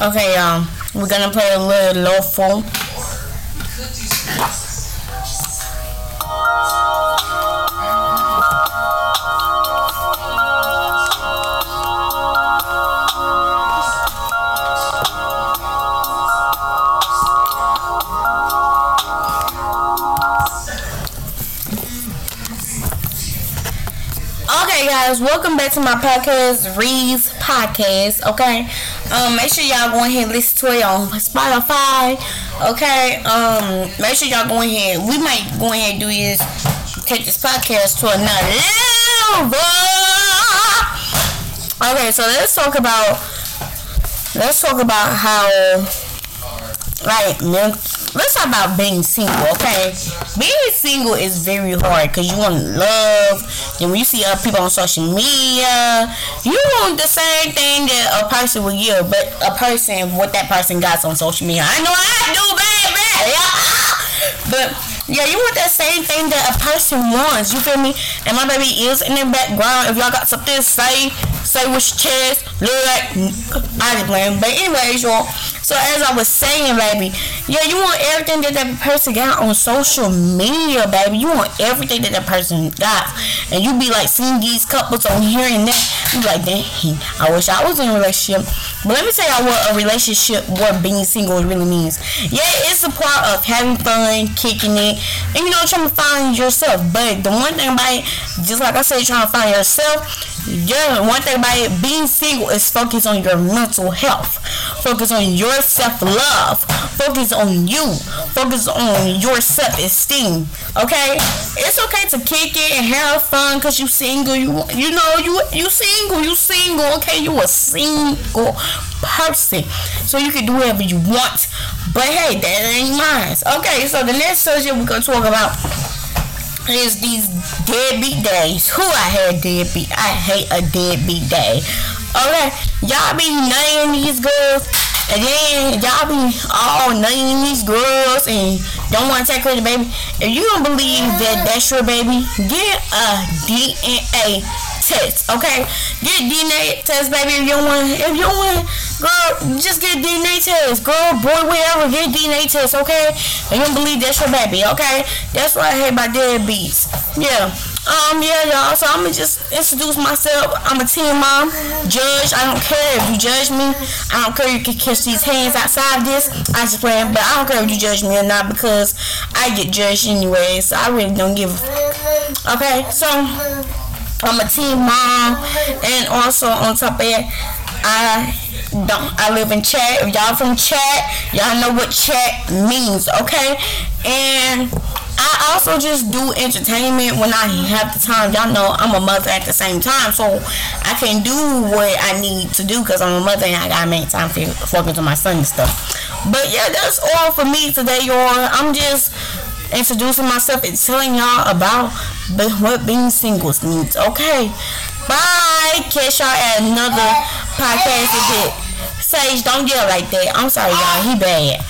Okay, um, we're gonna play a little low phone. Okay, guys, welcome back to my podcast, Reed's Podcast. Okay, um, make sure y'all go ahead and listen to it on Spotify. Okay, um, make sure y'all go ahead. We might go ahead and do is take this podcast to another level. Okay, so let's talk about let's talk about how like let's talk about being single, okay? Being single is very hard because you want love. And when you see other people on social media, you want the same thing that a person will give, but a person, what that person got on social media. I know I do, baby. But yeah, you want that same thing that a person wants. You feel me? And my baby is in the background. If y'all got something to say, say with your chest. Look like I just playing. But anyways, y'all. So as I was saying, baby, yeah, you want everything that that person got on social media, baby. You want everything that that person got, and you be like seeing these couples on here and that. You be like, dang, I wish I was in a relationship. But let me tell y'all what a relationship, what being single really means. Yeah, it's a part of having fun, kicking it, and you know, trying to find yourself. But the one thing about it, just like I said, trying to find yourself. Yeah, one thing about it, being single is focus on your mental health, focus on your self love, focus on you, focus on your self esteem. Okay, it's okay to kick it and have fun because you single. You you know you you single. You single. Okay, you a single person, so you can do whatever you want. But hey, that ain't mine. Okay, so the next subject we're gonna talk about is these deadbeat days. Who I had deadbeat? I hate a deadbeat day. Okay, y'all be nutting these girls, and then y'all be oh, all nutting these girls and don't want to take care of the baby. If you don't believe that that's your baby, get a DNA test. Okay, get DNA test, baby. If you don't want, if you want, girl, just get DNA test. Girl, boy, whatever, get DNA test. Okay, and you don't believe that's your baby. Okay, that's what I hate about deadbeats. Yeah. Um, yeah, y'all. So I'm gonna just introduce myself. I'm a teen mom. Judge. I don't care if you judge me. I don't care if you can kiss these hands outside of this. I just but I don't care if you judge me or not because I get judged anyway. So I really don't give a. Okay, so I'm a teen mom, and also on top of it, I don't. I live in chat. If y'all from chat, y'all know what chat means, okay? And I also just do entertainment when I have the time. Y'all know I'm a mother at the same time, so I can do what I need to do because I'm a mother and I gotta make time for focus on my son and stuff. But yeah, that's all for me today, y'all. I'm just introducing myself and telling y'all about what being singles means. Okay, bye. Catch y'all at another podcast. Sage, don't yell like that. I'm sorry, y'all. He bad.